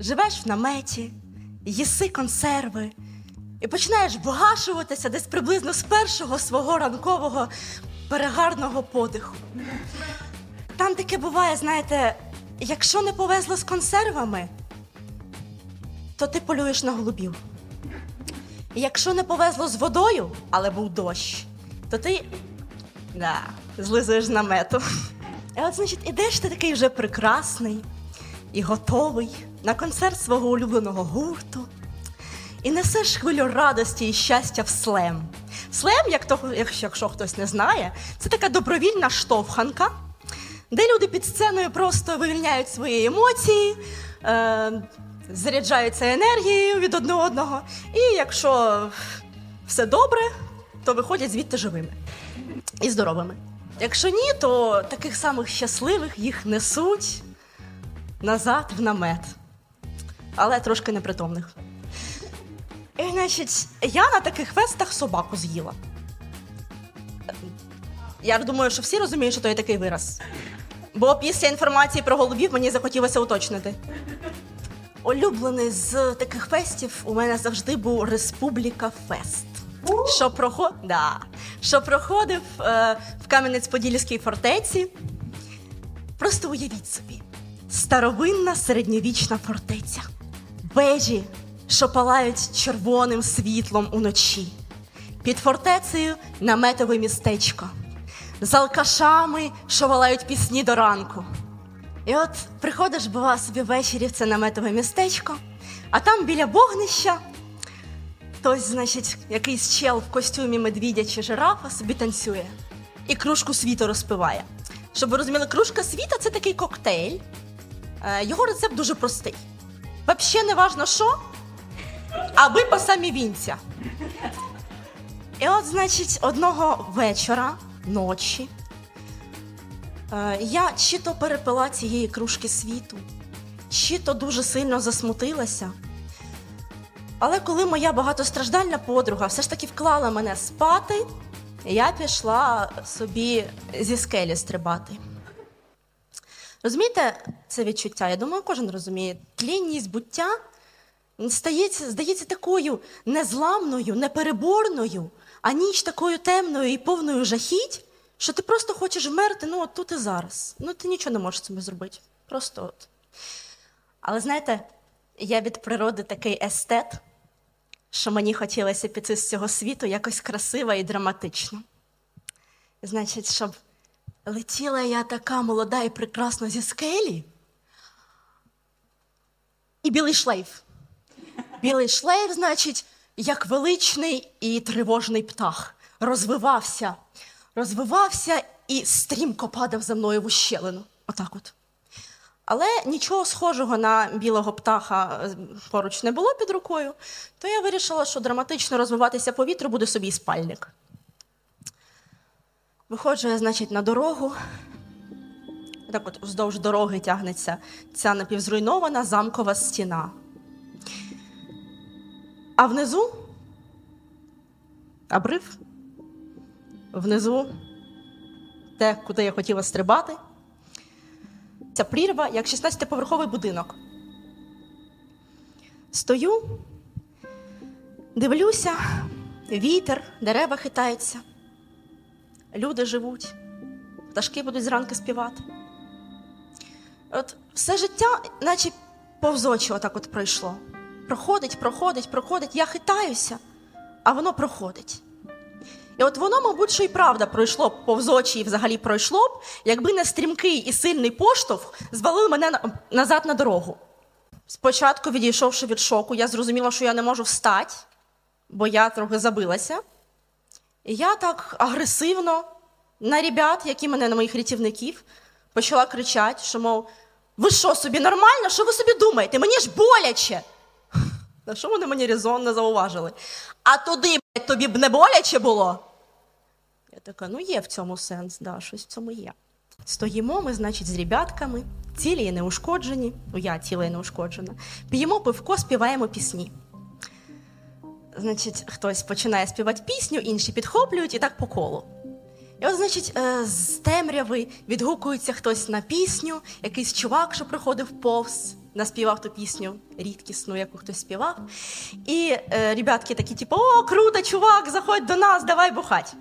живеш в наметі, їси консерви і починаєш вгашуватися десь приблизно з першого свого ранкового перегарного подиху. Там таке буває, знаєте, якщо не повезло з консервами, то ти полюєш на голубів. Якщо не повезло з водою, але був дощ, то ти да, злизуєш з намету. І от, значить, ідеш ти такий вже прекрасний і готовий на концерт свого улюбленого гурту. І несеш хвилю радості і щастя в слем. Слем, як то, якщо, хтось не знає, це така добровільна штовханка, де люди під сценою просто вивільняють свої емоції, е, заряджаються енергією від одне одного. І якщо все добре, то виходять звідти живими і здоровими. Якщо ні, то таких самих щасливих їх несуть назад в намет, але трошки непритомних. І, значить, я на таких фестах собаку з'їла. Я думаю, що всі розуміють, що то є такий вираз. Бо після інформації про голубів мені захотілося уточнити. Улюблений з таких фестів у мене завжди був Республіка Фест. Що, проход... да. що проходив е, в Кам'янець-Подільській фортеці. Просто уявіть собі, старовинна середньовічна фортеця. Вежі, що палають червоним світлом уночі. Під фортецею наметове містечко. З алкашами, що валають пісні до ранку. І от приходиш, бува, собі ввечері в це наметове містечко, а там біля вогнища хтось, значить, якийсь чел в костюмі медвідя чи жирафа собі танцює і кружку світу розпиває. Щоб ви розуміли, кружка світа це такий коктейль. Е, Його рецепт дуже простий. Взагалі не важно що, аби по самі вінця. І от, значить, одного вечора, ночі, е, я чи то перепила цієї кружки світу, чи то дуже сильно засмутилася. Але коли моя багатостраждальна подруга все ж таки вклала мене спати, я пішла собі зі скелі стрибати. Розумієте, це відчуття? Я думаю, кожен розуміє. Тлінність буття стається, здається такою незламною, непереборною, а ніч такою темною і повною жахіть, що ти просто хочеш вмерти ну, от тут і зараз. Ну, ти нічого не можеш з цим зробити. Просто от. Але знаєте, я від природи такий естет, що мені хотілося піти з цього світу якось красиво і драматично. Значить, щоб летіла я така молода і прекрасна зі скелі. І білий шлейф. Білий шлейф, значить, як величний і тривожний птах, розвивався, розвивався і стрімко падав за мною в ущелину. Отак от. Але нічого схожого на білого птаха е, поруч не було під рукою, то я вирішила, що драматично розвиватися по вітру буде собі і спальник. Виходжу я, значить, на дорогу. Так от вздовж дороги тягнеться ця напівзруйнована замкова стіна. А внизу обрив, внизу те, куди я хотіла стрибати. Ця прірва, як 16-поверховий будинок. Стою, дивлюся, вітер, дерева хитаються, люди живуть, пташки будуть зранку співати. От все життя, наче повзочі, отак от пройшло. Проходить, проходить, проходить. Я хитаюся, а воно проходить. І от воно, мабуть, що і правда пройшло б повзочі і взагалі пройшло б, якби не стрімкий і сильний поштовх звалив мене назад на дорогу. Спочатку, відійшовши від шоку, я зрозуміла, що я не можу встати, бо я трохи забилася. Я так агресивно на ребят, які мене на моїх рятівників, почала кричати, що, мов, ви що собі нормально? Що ви собі думаєте? Мені ж боляче. На що вони мені резонно зауважили? А туди, блядь, тобі б не боляче було? Я така, ну є в цьому сенс, да, щось в цьому є. Стоїмо ми, значить, з ребятками, цілі і неушкоджені, ну я ціла і неушкоджена. П'ємо пивко, співаємо пісні. Значить, хтось починає співати пісню, інші підхоплюють і так по колу. І от, значить, е, з темряви відгукується хтось на пісню, якийсь чувак, що приходив повз. наспівав ту пісню рідкісну, яку хтось співав. І е, ребятки такі, типу, о, круто, чувак, заходь до нас, давай бухать.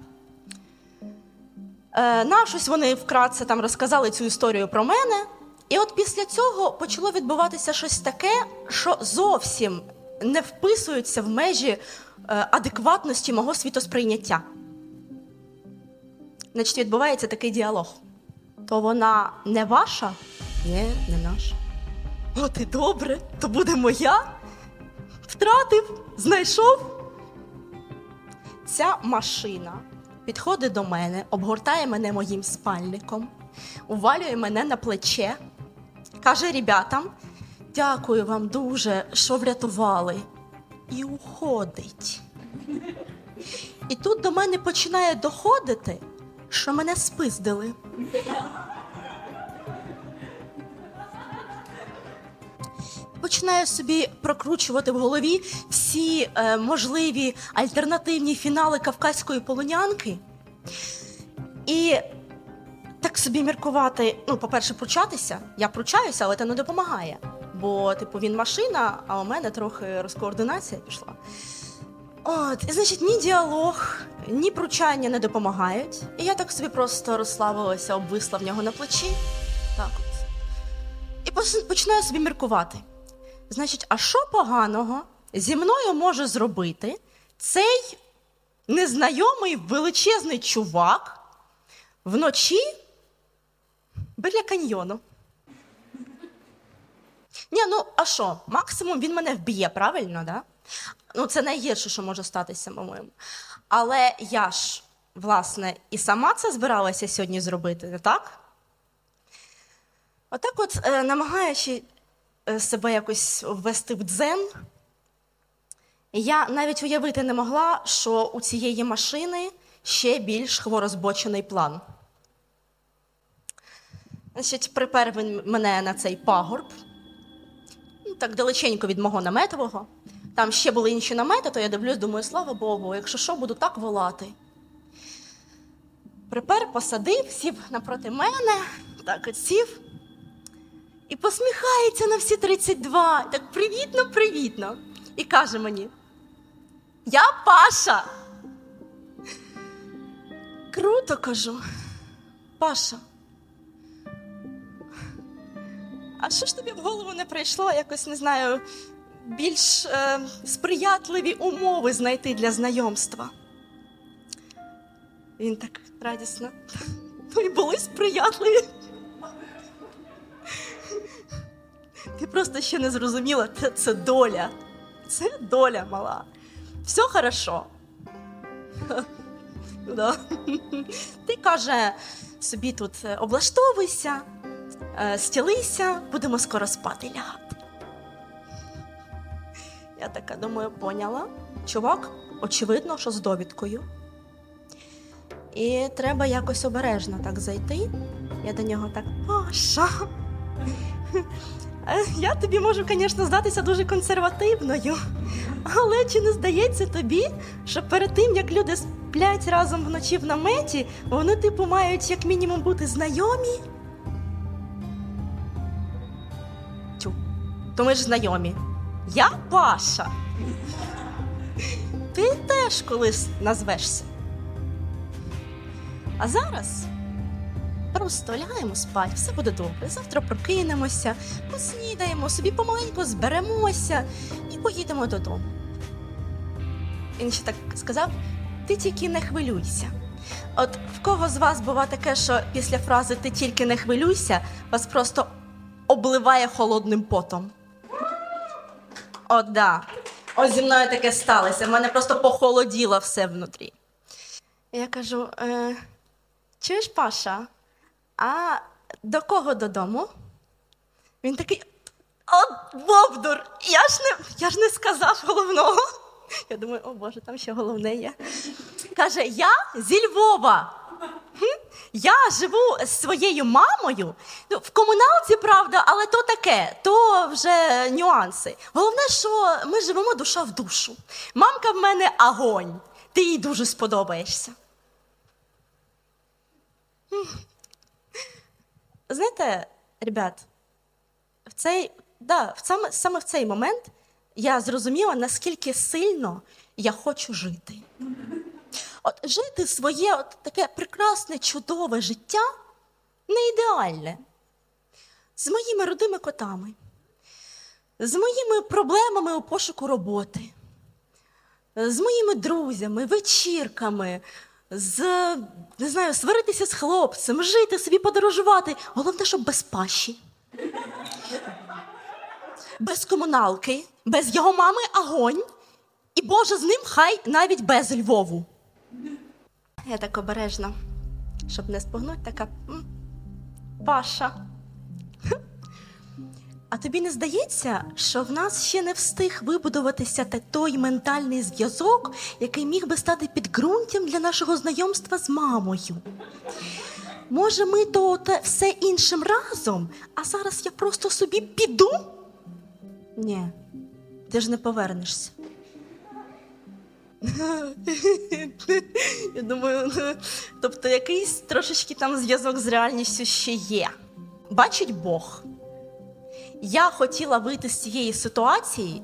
Е, на щось вони вкратце там розказали цю історію про мене. І от після цього почало відбуватися щось таке, що зовсім не вписується в межі е, адекватності мого світосприйняття. Значить, відбувається такий діалог. То вона не ваша? Ні, не наша. От і добре, то буде моя. Втратив, знайшов. Ця машина підходить до мене, обгортає мене моїм спальником, увалює мене на плече, каже ребятам: дякую вам дуже, що врятували. І уходить. І тут до мене починає доходити, що мене спиздили. Починаю собі прокручувати в голові всі е, можливі альтернативні фінали кавказької полонянки. І так собі міркувати, ну, по-перше, пручатися. Я пручаюся, але це не допомагає. Бо, типу, він машина, а у мене трохи розкоординація пішла. От, і значить, ні діалог, ні пручання не допомагають. І я так собі просто розслабилася, обвисла в нього на плечі. Так от. І починаю собі міркувати. Значить, а що поганого зі мною може зробити цей незнайомий величезний чувак вночі біля каньйону? Ні, ну а що? Максимум він мене вб'є, правильно, да? Ну, це найгірше, що може статися, по-моєму. Але я ж, власне, і сама це збиралася сьогодні зробити, не так? Отак, от, е, намагаючи е, себе якось ввести в дзен, я навіть уявити не могла, що у цієї машини ще більш хворозбочений план. Значить, припер він мене на цей пагорб, так далеченько від мого наметового. Там ще були інші намети, то я дивлюсь, думаю, слава Богу, якщо що, буду так волати. Припер посадив, сів напроти мене, так от сів і посміхається на всі 32, так привітно, привітно. І каже мені: Я Паша. Круто кажу. Паша. А що ж тобі в голову не прийшло якось, не знаю, більш е, сприятливі умови знайти для знайомства? Він так радісно. Ну і були сприятливі. Ти просто ще не зрозуміла, це, це доля. Це доля мала. Все хорошо. Ти каже, собі тут е, облаштовуйся, стілися, будемо скоро спати лягати. Я така думаю, поняла. Чувак, очевидно, що з довідкою. І треба якось обережно так зайти. Я до нього так, Паша. Е, Я тобі можу, звісно, здатися дуже консервативною. Але чи не здається тобі, що перед тим, як люди сплять разом вночі в наметі, вони, типу, мають як мінімум бути знайомі? То ми ж знайомі. Я Паша. Ти теж колись назвешся. А зараз просто лягаємо спати, все буде добре. Завтра прокинемося, поснідаємо, собі помаленьку зберемося і поїдемо додому. Він ще так сказав: ти тільки не хвилюйся. От в кого з вас бува таке, що після фрази ти тільки не хвилюйся, вас просто обливає холодним потом. От да. Ось зі мною таке сталося. В мене просто похолоділо все внутрі. Я кажу: е, чуєш, Паша, а до кого додому? Він такий. От Бовдур! Я ж не, я ж не сказав головного. Я думаю, о Боже, там ще головне є. Каже: Я зі Львова. Я живу з своєю мамою. Ну, в комуналці, правда, але то таке, то вже нюанси. Головне, що ми живемо душа в душу. Мамка в мене агонь. Ти їй дуже сподобаєшся. Знаєте, ребят, в цей да, в саме, саме в цей момент я зрозуміла, наскільки сильно я хочу жити. От жити своє от таке прекрасне, чудове життя не ідеальне. З моїми родими котами, з моїми проблемами у пошуку роботи, з моїми друзями, вечірками, з не знаю, сваритися з хлопцем, жити собі, подорожувати. Головне, щоб без паші. Без комуналки, без його мами огонь. І Боже з ним хай навіть без Львову. Я так обережно, щоб не спугнути, така Паша. А тобі не здається, що в нас ще не встиг вибудуватися той ментальний зв'язок, який міг би стати підґрунтям для нашого знайомства з мамою? Може, ми то все іншим разом, а зараз я просто собі піду? Ні, ти ж не повернешся. Я думаю, тобто якийсь трошечки там зв'язок з реальністю ще є. Бачить Бог. Я хотіла вийти з цієї ситуації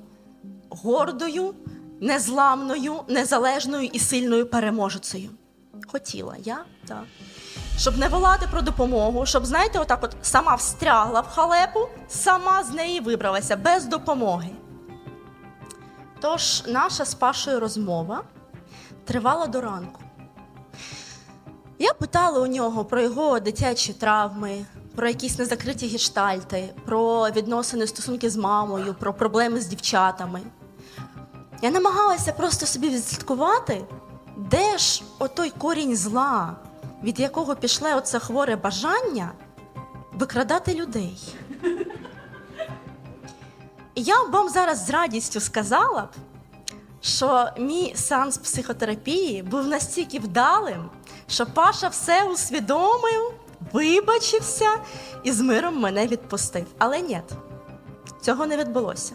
гордою, незламною, незалежною і сильною переможецею. Хотіла я, так. Щоб не волати про допомогу, щоб, знаєте, отак от сама встрягла в халепу, сама з неї вибралася без допомоги. Тож наша з Пашою розмова тривала до ранку. Я питала у нього про його дитячі травми, про якісь незакриті гештальти, про відносини стосунки з мамою, про проблеми з дівчатами. Я намагалася просто собі відслідкувати, де ж отой корінь зла, від якого пішле оце хворе бажання викрадати людей. Я вам зараз з радістю сказала б, що мій сеанс психотерапії був настільки вдалим, що Паша все усвідомив, вибачився і з миром мене відпустив. Але ні, цього не відбулося.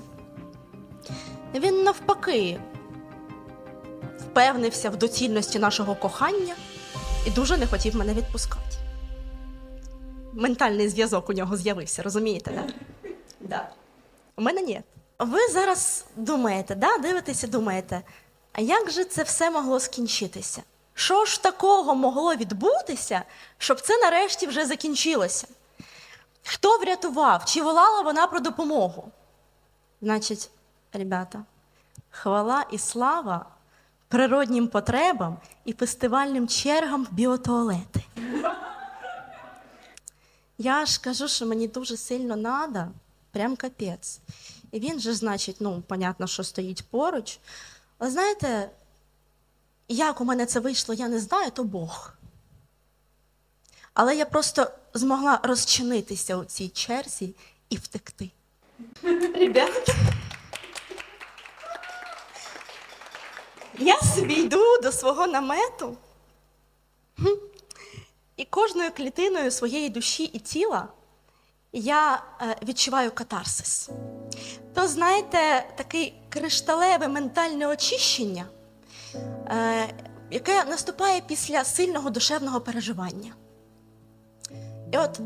Він навпаки впевнився в доцільності нашого кохання і дуже не хотів мене відпускати. Ментальний зв'язок у нього з'явився, розумієте, так? Да? У мене ні. Ви зараз думаєте, да, дивитеся, думаєте, а як же це все могло скінчитися? Що ж такого могло відбутися, щоб це нарешті вже закінчилося? Хто врятував? Чи волала вона про допомогу? Значить, ребята, хвала і слава природнім потребам і фестивальним чергам в біотуалети. Я ж кажу, що мені дуже сильно надо, прям капець. І він же, значить, ну, понятно, що стоїть поруч. Але знаєте, як у мене це вийшло, я не знаю, то Бог. Але я просто змогла розчинитися у цій черзі і втекти. Ребята. Я собі йду до свого намету. І кожною клітиною своєї душі і тіла я е, відчуваю катарсис. То, знаєте, таке кришталеве ментальне очищення, е, яке наступає після сильного душевного переживання. І от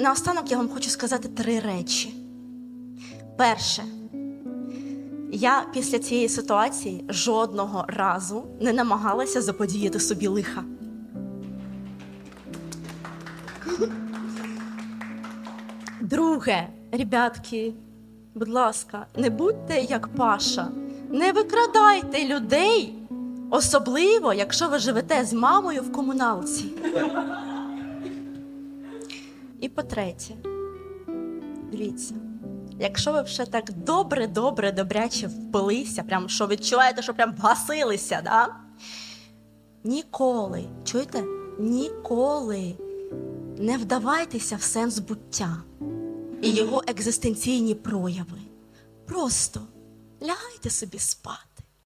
наостанок я вам хочу сказати три речі. Перше, я після цієї ситуації жодного разу не намагалася заподіяти собі лиха. Друге, ребятки, будь ласка, не будьте як Паша, не викрадайте людей, особливо, якщо ви живете з мамою в комуналці. І по-третє, дивіться, якщо ви вже так добре, добре, добряче впилися, прям що відчуваєте, що прям вгасилися, да? ніколи, чуєте? Ніколи не вдавайтеся в сенс буття і його екзистенційні прояви. Просто лягайте собі спати.